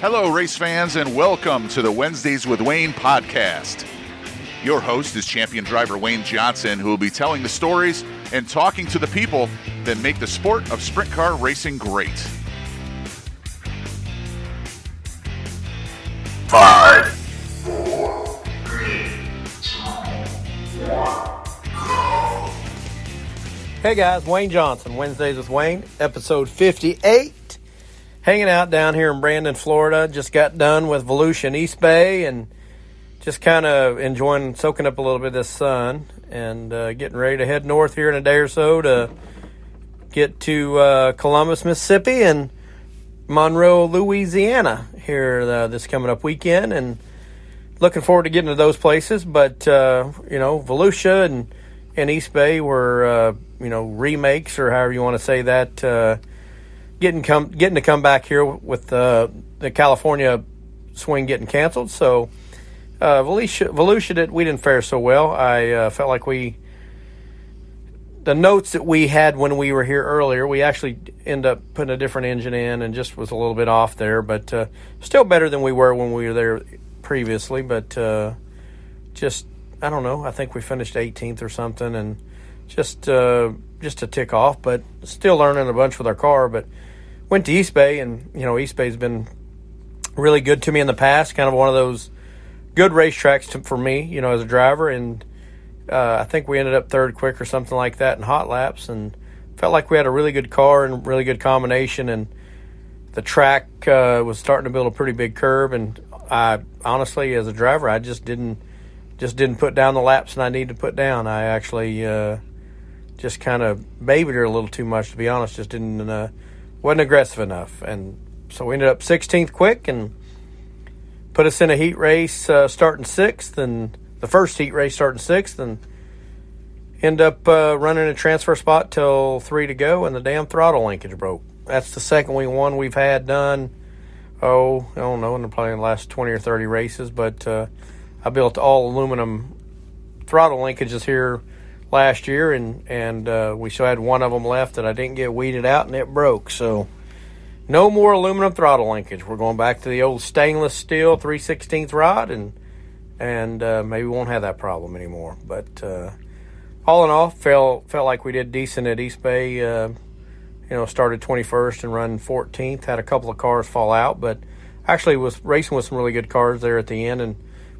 Hello, race fans, and welcome to the Wednesdays with Wayne podcast. Your host is champion driver Wayne Johnson, who will be telling the stories and talking to the people that make the sport of sprint car racing great. Five, four, three, two, one, go. Hey guys, Wayne Johnson, Wednesdays with Wayne, episode 58. Hanging out down here in Brandon, Florida. Just got done with Volusia and East Bay and just kind of enjoying soaking up a little bit of this sun and uh, getting ready to head north here in a day or so to get to uh, Columbus, Mississippi and Monroe, Louisiana here uh, this coming up weekend. And looking forward to getting to those places. But, uh, you know, Volusia and, and East Bay were, uh, you know, remakes or however you want to say that uh, getting come getting to come back here with uh, the California swing getting canceled. So uh, Volusia, Volusia did we didn't fare so well. I uh, felt like we the notes that we had when we were here earlier, we actually end up putting a different engine in and just was a little bit off there, but uh, still better than we were when we were there previously. But uh, just I don't know. I think we finished 18th or something, and just uh, just to tick off, but still learning a bunch with our car. But went to East Bay, and you know East Bay's been really good to me in the past. Kind of one of those good racetracks to, for me, you know, as a driver. And uh, I think we ended up third quick or something like that in hot laps, and felt like we had a really good car and really good combination. And the track uh, was starting to build a pretty big curve, and I honestly, as a driver, I just didn't just didn't put down the laps that I needed to put down. I actually uh, just kind of babied her a little too much, to be honest. Just didn't uh, wasn't aggressive enough, and so we ended up 16th quick and put us in a heat race uh, starting sixth, and the first heat race starting sixth, and end up uh, running a transfer spot till three to go, and the damn throttle linkage broke. That's the second we won we've had done. Oh, I don't know, in probably the last 20 or 30 races, but uh, I built all aluminum throttle linkages here last year, and and uh, we still had one of them left that I didn't get weeded out, and it broke. So no more aluminum throttle linkage. We're going back to the old stainless steel 316th rod, and and uh, maybe we won't have that problem anymore. But uh, all in all, felt felt like we did decent at East Bay. Uh, you know, started 21st and run 14th. Had a couple of cars fall out, but actually was racing with some really good cars there at the end, and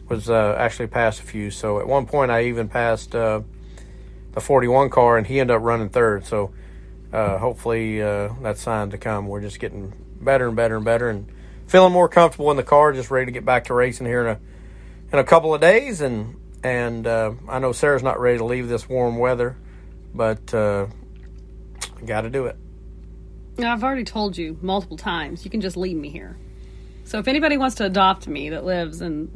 was uh, actually passed a few. So at one point, I even passed the 41 car, and he ended up running third. So uh, hopefully uh, that's sign to come. We're just getting better and better and better, and feeling more comfortable in the car. Just ready to get back to racing here in a in a couple of days, and and uh, I know Sarah's not ready to leave this warm weather, but uh, got to do it. Now, I've already told you multiple times, you can just leave me here. So if anybody wants to adopt me that lives in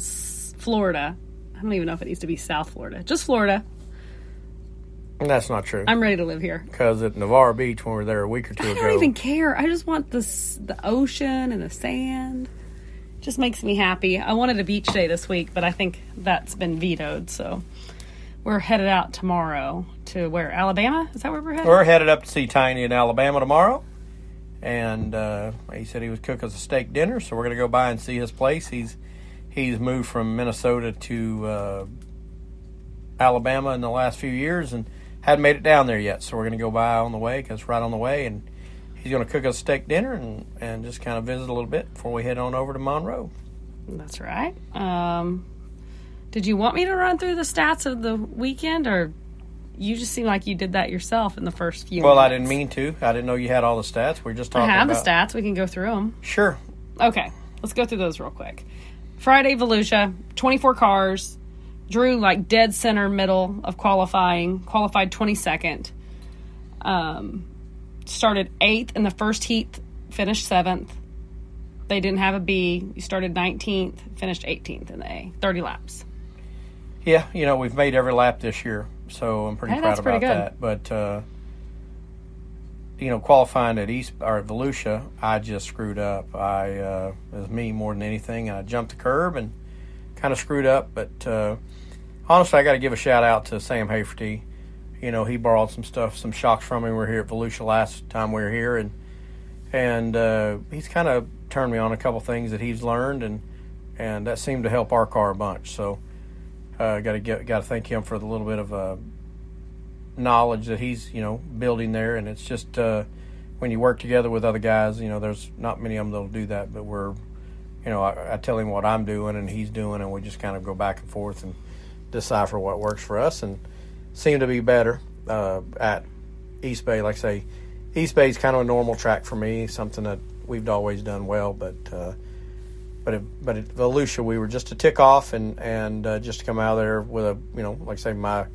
Florida, I don't even know if it needs to be South Florida, just Florida, That's not true. I'm ready to live here. Because at Navarre Beach, when we were there a week or two I ago, don't even care. I just want this the ocean and the sand. Just makes me happy. I wanted a beach day this week, but I think that's been vetoed. So we're headed out tomorrow to where Alabama. Is that where we're headed? we're headed up to see Tiny in Alabama tomorrow, and uh, he said he was cooking us a steak dinner, so we're going to go by and see his place. He's he's moved from Minnesota to uh, Alabama in the last few years and hadn't made it down there yet, so we're going to go by on the way because right on the way, and he's going to cook us a steak dinner and and just kind of visit a little bit before we head on over to Monroe. That's right. Um, did you want me to run through the stats of the weekend, or you just seem like you did that yourself in the first few? Well, I didn't mean to. I didn't know you had all the stats. We are just I talking have about the stats. We can go through them. Sure. Okay, let's go through those real quick. Friday, Volusia, 24 cars, drew like dead center middle of qualifying, qualified 22nd. Um, started eighth in the first heat, finished seventh. They didn't have a B. You started 19th, finished 18th in the A, 30 laps. Yeah, you know, we've made every lap this year, so I'm pretty Hey, proud about pretty that. But uh, you know, qualifying at East or at Volusia, I just screwed up. I uh, it was me more than anything. I jumped the curb and kind of screwed up. But uh, honestly, I got to give a shout out to Sam Hafertepe. You know, he borrowed some stuff, some shocks from me. We were here at Volusia last time we were here, and and uh, he's kind of turned me on a couple things that he's learned, and and that seemed to help our car a bunch. So, uh, got to get got to thank him for the little bit of uh, knowledge that he's you know building there, and it's just uh, when you work together with other guys, you know, there's not many of them that'll do that, but we're, you know, I, I tell him what I'm doing and he's doing, and we just kind of go back and forth and decipher what works for us, and seem to be better uh, at East Bay. Like I say, East Bay is kind of a normal track for me, something that we've always done well, but. Uh, but it, but at Volusia, we were just to tick off and and uh, just to come out of there with a you know like I say my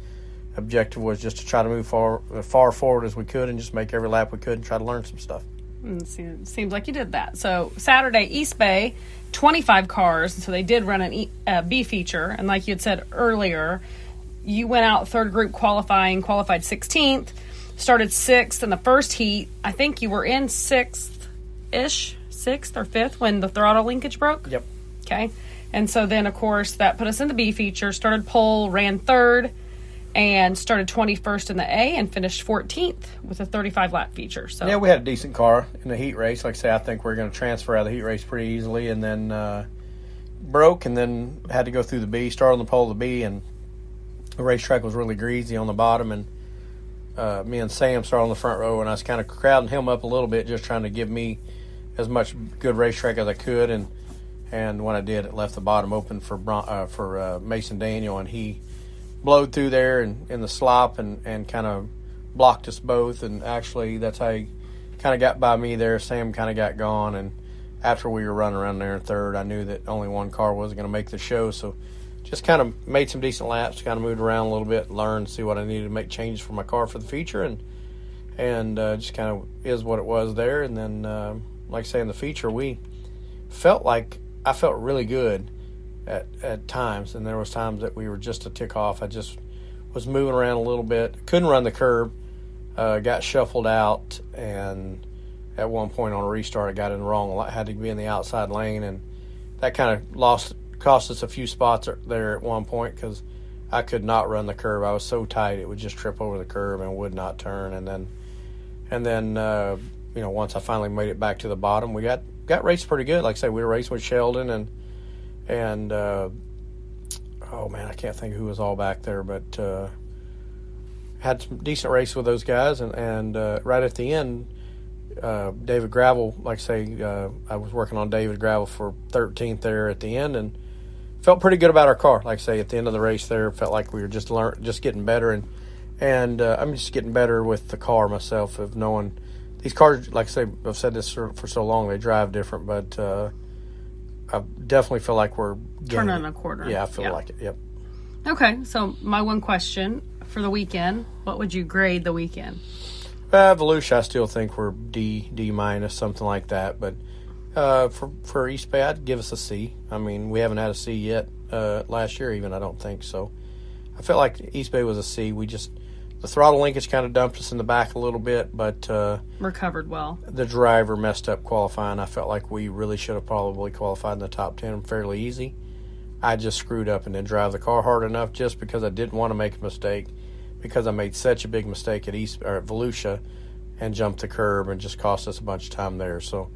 objective was just to try to move far far forward as we could and just make every lap we could and try to learn some stuff. Mm, seems, seems like you did that. So Saturday, East Bay, 25 cars. So they did run an e, uh, B feature, and like you had said earlier, you went out third group qualifying, qualified 16th, started sixth in the first heat. I think you were in sixth ish, sixth or fifth when the throttle linkage broke. Yep. Okay. And so then, of course, that put us in the B feature, started pole, ran third, and started 21st in the A and finished 14th with a 35 lap feature. So, Yeah, we had a decent car in the heat race. Like I say, I think we're going to transfer out of the heat race pretty easily, and then uh, broke, and then had to go through the B. Started on the pole of the B, and the racetrack was really greasy on the bottom, and uh, me and Sam started on the front row, and I was kind of crowding him up a little bit, just trying to give me as much good racetrack as I could, and and when I did, it left the bottom open for uh, for uh, Mason Daniel, and he blowed through there and in the slop and, and kind of blocked us both. And actually, that's how he kind of got by me there. Sam kind of got gone. And after we were running around there in third, I knew that only one car wasn't going to make the show. So just kind of made some decent laps, kind of moved around a little bit, learned, see what I needed to make changes for my car for the feature. And, and uh, just kind of is what it was there. And then, uh, like I say, in the feature, we felt like I felt really good at, at times, and there was times that we were just a tick off. I just was moving around a little bit, couldn't run the curb, uh, got shuffled out, and at one point on a restart, I got in the wrong. I had to be in the outside lane, and that kind of lost cost us a few spots there at one point because I could not run the curb. I was so tight it would just trip over the curb and would not turn. And then, and then uh, you know, once I finally made it back to the bottom, we got got raced pretty good. Like I say, we were racing with Sheldon and and uh, oh man, I can't think who was all back there, but uh, had some decent race with those guys, and and uh, right at the end, uh, David Gravel, like I say, uh, I was working on David Gravel for 13th there at the end, and felt pretty good about our car. Like I say, at the end of the race there, felt like we were just learn just getting better, and and uh, I'm just getting better with the car myself of knowing these cars. Like I say, I've said this for, for so long, they drive different, but uh, I definitely feel like we're turning getting- a corner. Yeah, I feel Yeah. like it. Yep. Okay, so my one question for the weekend: What would you grade the weekend? Uh, Volusia, I still think we're D, D minus, something like that. But uh, for for East Bay, I'd give us a C. I mean, we haven't had a C yet uh, last year, even. I don't think so. I felt like East Bay was a C. We just the throttle linkage kind of dumped us in the back a little bit, but uh, Recovered well. the driver messed up qualifying. I felt like we really should have probably qualified in the top ten fairly easy. I just screwed up and didn't drive the car hard enough just because I didn't want to make a mistake because I made such a big mistake at East or at Volusia and jumped the curb and just cost us a bunch of time there. So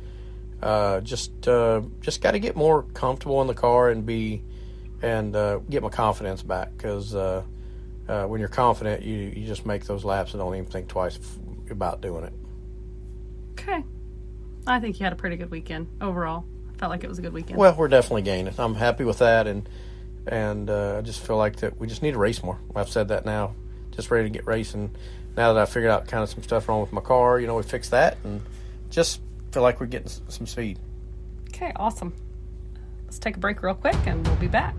uh, just uh, just got to get more comfortable in the car and be and uh, get my confidence back because uh, when you're confident, you you just make those laps and don't even think twice f- about doing it. Okay, I think you had a pretty good weekend overall. I felt like it was a good weekend. Well, we're definitely gaining. I'm happy with that, and and uh, I just feel like that we just need to race more. I've said that now. Just ready to get racing. Now that I figured out kind of some stuff wrong with my car, you know, we fixed that, and just feel like we're getting s- some speed. okay, awesome. Let's take a break real quick, and we'll be back.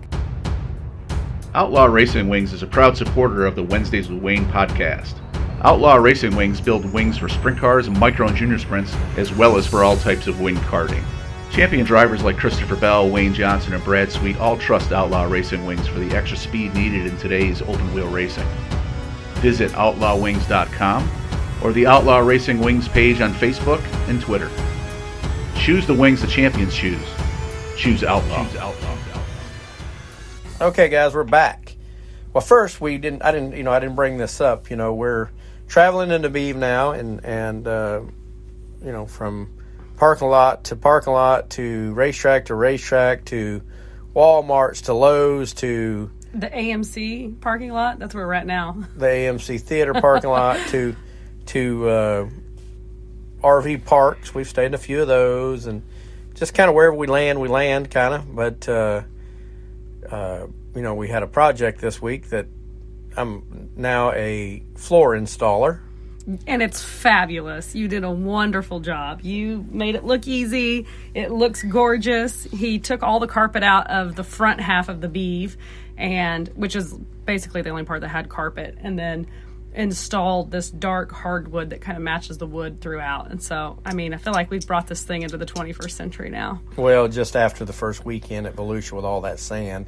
Outlaw Racing Wings is a proud supporter of the Wednesdays with Wayne podcast. Outlaw Racing Wings build wings for sprint cars, micro and junior sprints, as well as for all types of wing karting. Champion drivers like Christopher Bell, Wayne Johnson, and Brad Sweet all trust Outlaw Racing Wings for the extra speed needed in today's open wheel racing. Visit outlawwings.com or the Outlaw Racing Wings page on Facebook and Twitter. Choose the wings the champions choose. Choose Outlaw. Choose Outlaw. Okay, guys, we're back. Well, first we didn't. I didn't. You know, I didn't bring this up. You know, we're traveling into Beeve now, and and uh, you know from parking lot to parking lot to racetrack to racetrack to Walmarts to Lowe's to The AMC parking lot. That's where we're at now. the AMC theater parking lot to to uh, RV parks. We've stayed in a few of those, and just kind of wherever we land, we land, kind of. But uh, uh, you know, we had a project this week that I'm now a floor installer. And it's fabulous. You did a wonderful job. You made it look easy. It looks gorgeous. He took all the carpet out of the front half of the beeve, and which is basically the only part that had carpet, and then installed this dark hardwood that kind of matches the wood throughout. And so, I mean, I feel like we've brought this thing into the 21st century now. Well, just after the first weekend at Volusia with all that sand,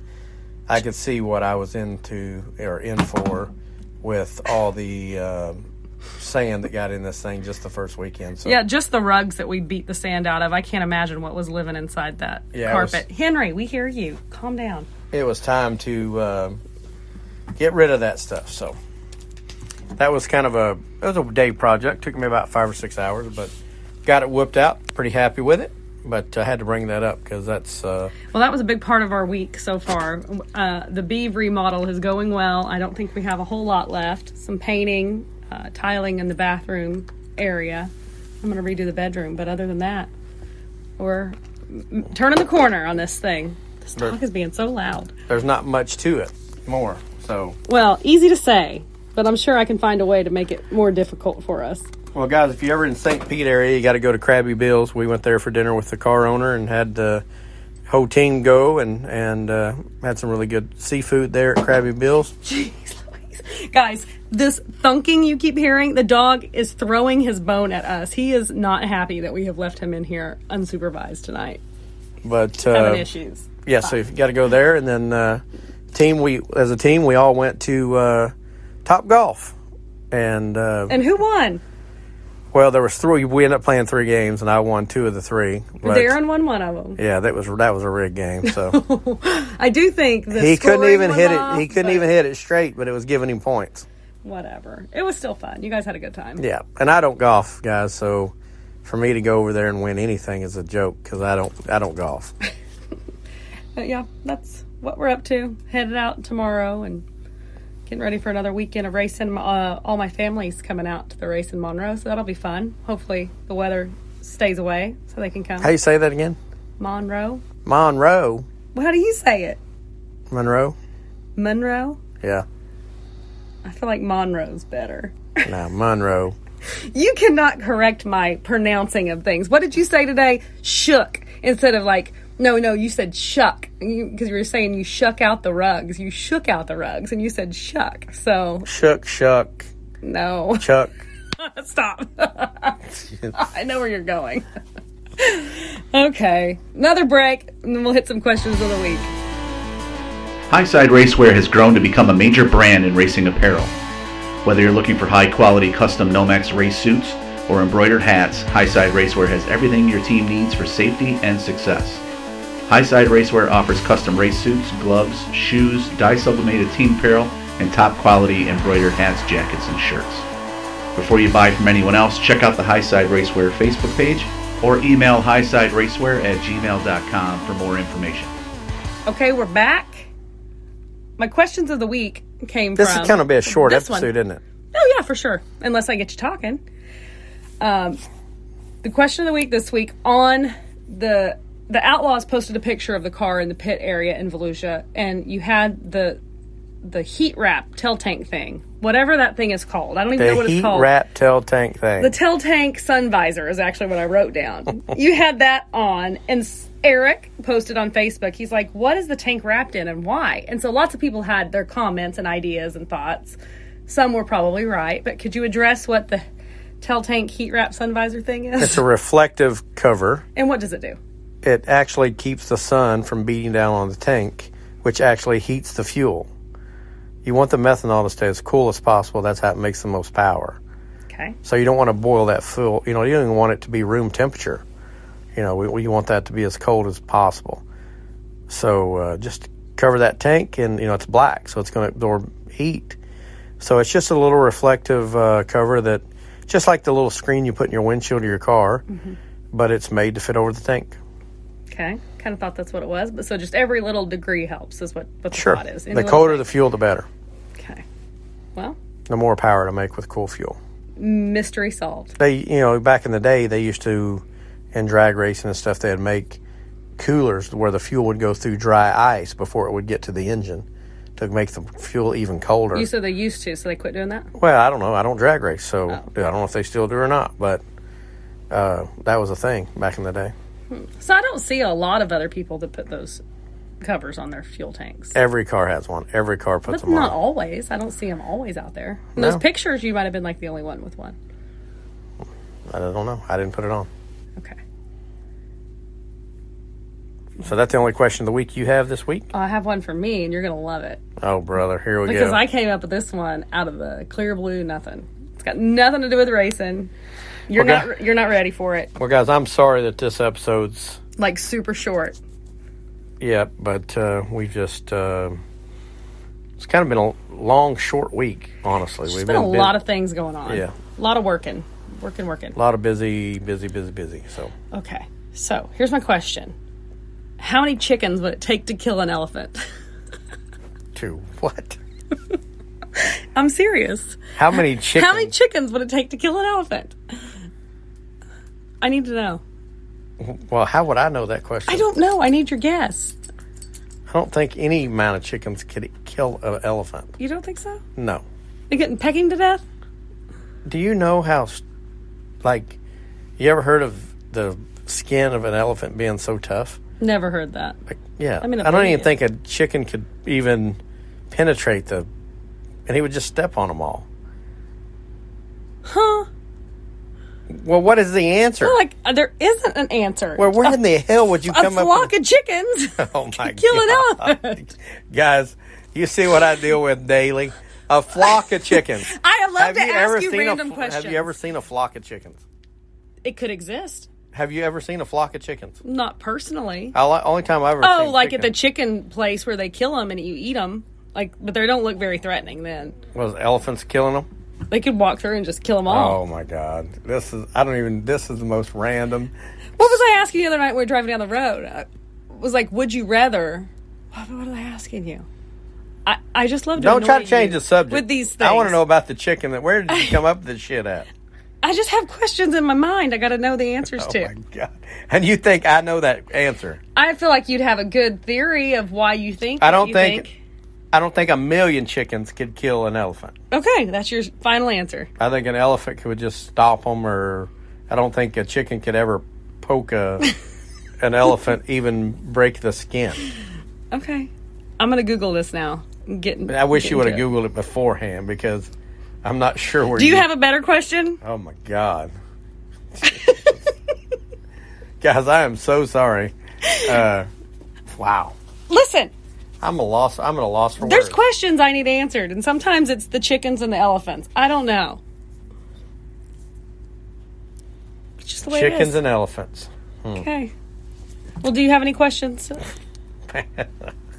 I could see what I was into or in for with all the uh, sand that got in this thing just the first weekend. So Yeah, just the rugs that we beat the sand out of. I can't imagine what was living inside that Yeah, it was- carpet. Henry, we hear you. Calm down. it was time to um get rid of that stuff. So that was kind of a it was a day project. Took me about five or six hours, but got it whooped out. Pretty happy with it. But I had to bring that up because that's uh, Well, that was a big part of our week so far. Uh, the Beeve remodel is going well. I don't think we have a whole lot left. Some painting, uh, tiling in the bathroom area. I'm going to redo the bedroom, but other than that, we're m- turning the corner on this thing. This dog is being so loud. there's not much to it more. So Well, easy to say, but I'm sure I can find a way to make it more difficult for us. Well, guys, if you're ever in St. Pete area, you got to go to Crabby Bill's. We went there for dinner with the car owner and had the whole team go and and uh, had some really good seafood there at Crabby Bill's. Jeez Louise. Guys, this thunking you keep hearing, the dog is throwing his bone at us. He is not happy that we have left him in here unsupervised tonight. But uh, Having issues. yeah, so you got to go there, and then uh, team we as a team we all went to uh, Top Golf, and uh, And who won? well, there was three. We ended up playing three games, and I won two of the three. But, Darren won one of them. Yeah, that was that was a rigged game. So I do think he couldn't even hit it. He couldn't even hit it straight, but it was giving him points. Whatever. It was still fun. You guys had a good time. Yeah, and I don't golf, guys. So for me to go over there and win anything is a joke because I don't I don't golf. But yeah, that's what we're up to. Headed out tomorrow and getting ready for another weekend of racing. Uh, all my family's coming out to the race in Monroe, so that'll be fun. Hopefully the weather stays away so they can come. How do you say that again? Monroe. Monroe, Well, how do you say it? Monroe. Monroe. Yeah, I feel like Monroe's better. no Monroe. You cannot correct my pronouncing of things. What did you say today? Shook instead of like. No, no, you said shuck because you, were saying you shuck out the rugs. You shook out the rugs, and you said shuck. So Shuck, shuck, no, chuck. stop. I know where you're going. okay, another break, and then we'll hit some questions of the week. Highside Racewear has grown to become a major brand in racing apparel. Whether you're looking for high quality custom Nomex race suits or embroidered hats, Highside Racewear has everything your team needs for safety and success. Highside Racewear offers custom race suits, gloves, shoes, dye sublimated team apparel, and top quality embroidered hats, jackets, and shirts. Before you buy from anyone else, check out the Highside Racewear Facebook page or email highsideracewear at gmail.com for more information. Okay, we're back. My questions of the week came This from is kind of be a short this one. episode, isn't it? Oh yeah, for sure. Unless I get you talking. Um, the question of the week this week on the the Outlaws posted a picture of the car in the pit area in Volusia, and you had the the heat wrap tail tank thing, whatever that thing is called. I don't even know what it's called. heat wrap tail tank thing. The tail tank sun visor is actually what I wrote down. you had that on, and Eric posted on Facebook. He's like, "What is the tank wrapped in, and why?" And so lots of people had their comments and ideas and thoughts. Some were probably right, but could you address what the tail tank heat wrap sun visor thing is, it's a reflective cover. and what does it do? It actually keeps the sun from beating down on the tank, which actually heats the fuel. You want the methanol to stay as cool as possible. That's how it makes the most power. Okay, So you don't want to boil that fuel. You know, you don't even want it to be room temperature. You know, we, we want that to be as cold as possible. So uh, just cover that tank, and you know it's black, so it's going to absorb heat. So it's just a little reflective uh, cover that, just like the little screen you put in your windshield of your car, but it's made to fit over the tank. Okay. Kind of thought that's what it was, but so just every little degree helps is what, what the Sure. thought is. Any The colder the fuel, the better. Okay. Well, The more power to make with cool fuel. mystery solved. They, you know, back in the day, they used to, in drag racing and stuff, they'd make coolers where the fuel would go through dry ice before it would get to the engine to make the fuel even colder. You said they used to, so they quit doing that? Well, I don't know. I don't drag race, so Oh. I don't know if they still do or not. But uh, that was a thing back in the day. So I don't see a lot of other people that put those covers on their fuel tanks. Every car has one. Every car puts But them not on. always. I don't see them always out there. In No. those pictures, you might have been like the only one with one. I don't know. I didn't put it on. Okay. So that's the only question of the week you have this week. I have one for me, and you're going to love it. Oh, brother, here we Because go. Because I came up with this one out of the clear blue nothing. It's got nothing to do with racing. You're Okay. not you're not ready for it. well, guys, I'm sorry that this episode's Like super short. yeah, but uh, we just uh, it's kind of been a long, short week. Honestly, There's we've been a been lot of things going on. Yeah. A lot of working. Working, working. a lot of busy, busy, busy, busy. So Okay. So here's my question. How many chickens would it take to kill an elephant? Two. what? I'm serious. How many chickens? How many chickens would it take to kill an elephant? I need to know. well, how would I know that question? I don't know. I need your guess. I don't think any amount of chickens could kill an elephant. You don't think so? No. They getting pecking to death? Do you know how, like, you ever heard of the skin of an elephant being so tough? Never heard that. Like, yeah. I mean, I don't even think a chicken could even penetrate the, and he would just step on them all. Huh? Well, what is the answer? Like uh, there isn't an answer. well, where in the hell would you a come up A flock of chickens Oh my god, guys! You see what I deal with daily? A flock of chickens. I love have to you ask ever you seen random a, questions. Have you ever seen a flock of chickens? It could exist. Have you ever seen a flock of chickens? Not personally. I only time I've ever Oh, like at the chicken chicken place where they kill them and you eat them. Like, but they don't look very threatening. Then was elephants killing them. They could walk through and just kill them all. Oh my god! This is I don't even. This is the most random. What was I asking you the other night when we were driving down the road? I was like, would you rather? What, what was I asking you? I, I just love to Don't try to change the subject with these things. I want to know about the chicken. That where did you come up with this shit at? I just have questions in my mind. I got to know the answers Oh to. my god! And you think I know that answer? I feel like you'd have a good theory of why you think. I don't you think- I don't think a million chickens could kill an elephant. Okay, that's your final answer. I think an elephant could just stop them, or I don't think a chicken could ever poke a an elephant, even break the skin. Okay, I'm gonna Google this now. Getting. I wish you would have getting to it. googled it beforehand because I'm not sure where. Do you have a better question? Oh my god, guys! I am so sorry. Uh, wow, Listen, I'm a loss. I'm at a loss for there's words. questions I need answered, and sometimes it's the chickens and the elephants. I don't know. It's just the way it Chickens and elephants. Hmm. okay. Well, do you have any questions?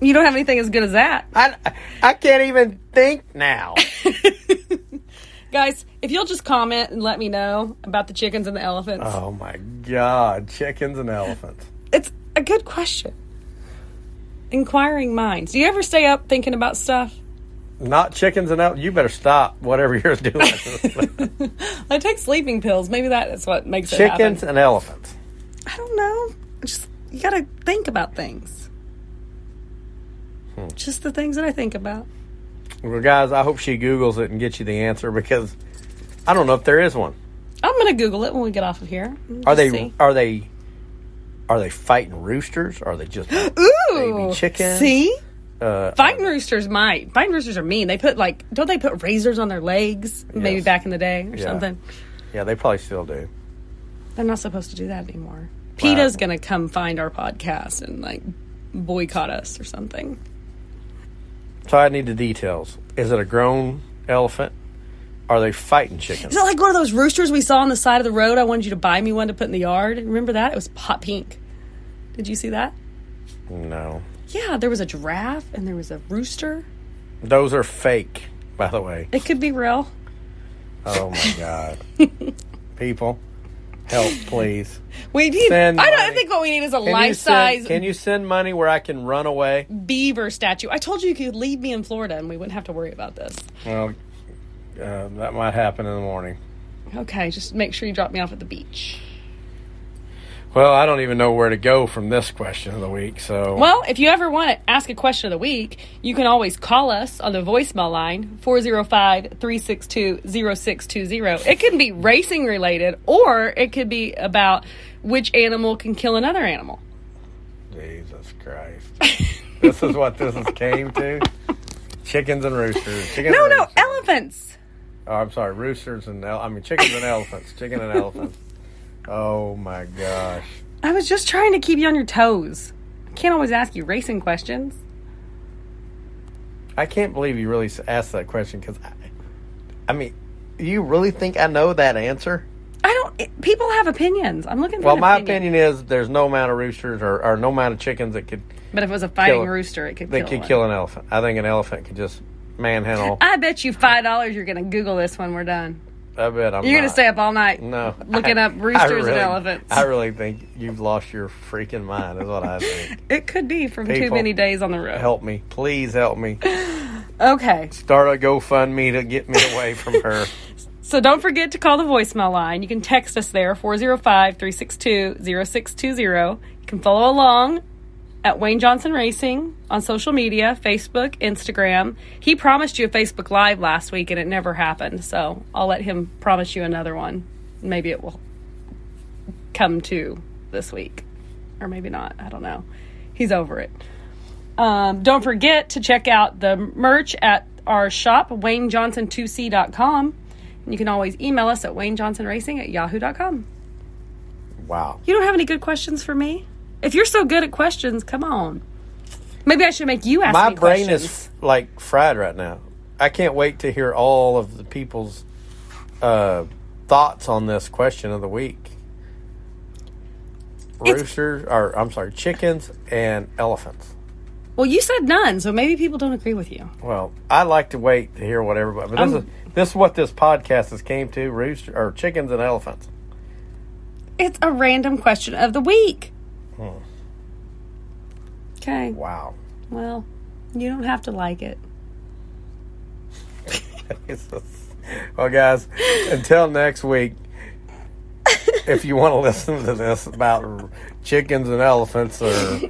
You don't have anything as good as that. I I can't even think now. Guys, if you'll just comment and let me know about the chickens and the elephants. Oh my god, chickens and elephants. It's a good question. Inquiring minds. Do you ever stay up thinking about stuff? Not chickens and elephants. You better stop whatever you're doing. I take sleeping pills. Maybe that is what makes it chickens and elephants. I don't know. Just you got to think about things. Hmm. Just the things that I think about. Well, guys, I hope she Googles it and gets you the answer because I don't know if there is one. I'm gonna Google it when we get off of here. Are they? see. Are they? Are they fighting roosters? Or Are they just Ooh, baby chickens? See, uh, fighting roosters might. Fighting roosters are mean. They put like, don't they put razors on their legs? Maybe back in the day or Yeah. something. Yeah, they probably still do. They're not supposed to do that anymore. PETA's gonna come find our podcast and like boycott us or something. So I need the details. Is it a grown elephant? Are they fighting chickens? Is it like one of those roosters we saw on the side of the road? I wanted you to buy me one to put in the yard. Remember that? It was hot pink. Did you see that? No, Yeah, there was a giraffe and there was a rooster. those are fake. By the way. It could be real. Oh my god. People, help please. We need. Send I don't money. think what we need is a Can you life send- size Can you send money where I can run away? beaver statue. I told you you could leave me in Florida and we wouldn't have to worry about this. Well, uh, that might happen in the morning. Okay, just make sure you drop me off at the beach. Well, I don't even know where to go from this question of the week. So, Well, if you ever want to ask a question of the week, you can always call us on the voicemail line 405 362 0620. It can be racing related or it could be about which animal can kill another animal. Jesus Christ, this is what this has came to. Chickens and roosters. Chickens No, and no, roosters. elephants. Oh, I'm sorry, roosters and el- I mean chickens and elephants. Chicken and elephants. Oh my gosh. I was just trying to keep you on your toes. I can't always ask you racing questions. I can't believe you really asked that question because, I, I mean, you really think I know that answer? I don't. It, people have opinions. I'm looking for. Well, my opinion is there's no amount of roosters or, or no amount of chickens that could But if it was a fighting rooster, it could kill could one. kill an elephant. I think an elephant could just manhandle. I bet you five dollars you're going to Google this when we're done. I bet I'm. You're going to stay up all night. No, looking I- up roosters I and elephants. I really think you've lost your freaking mind. Is what I think. It could be from too many days on the road. help me, please help me. Okay, Start a GoFundMe to get me away from her. so don't forget to call the voicemail line. You can text us there 405 362 0620. You can follow along at Wayne Johnson Racing on social media Facebook, Instagram. He promised you a Facebook Live last week and it never happened. So I'll let him promise you another one. Maybe it will come to this week. Or maybe not. I don't know. He's over it. Um, don't forget to check out the merch at our shop, waynejohnson2c.com. And you can always email us at waynejohnsonracing at yahoo.com. Wow. You don't have any good questions for me? If you're so good at questions, come on. Maybe I should make you ask My me brain questions. is like fried right now. I can't wait to hear all of the people's uh, thoughts on this question of the week. It's- Roosters, or I'm sorry, chickens and elephants. Well, you said none, so maybe people don't agree with you. Well, I like to wait to hear what everybody. But this I'm- is this is what this podcast has came to: rooster or chickens and elephants. It's a random question of the week. Okay. Wow. Well, you don't have to like it. well, guys, until next week, if you want to listen to this about chickens and elephants, or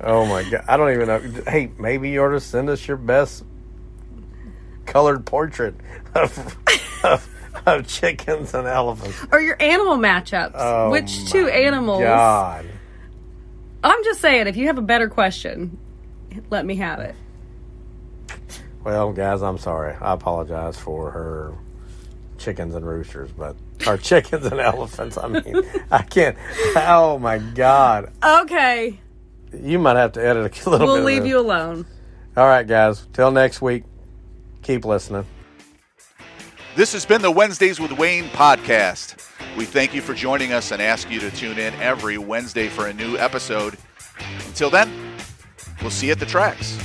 oh my god, I don't even know. Hey, maybe you ought to send us your best colored portrait of of, of chickens and elephants. Or your animal matchups. Oh Which two animals? God. I'm just saying, if you have a better question, let me have it. Well, guys, I'm sorry. I apologize for her chickens and roosters, but or chickens and elephants. I mean, I can't. Oh my God. Okay. You might have to edit a little bit. We'll leave you alone. All right, guys. Till next week. Keep listening. This has been the Wednesdays with Wayne podcast. We thank you for joining us and ask you to tune in every Wednesday for a new episode. Until then, we'll see you at the tracks.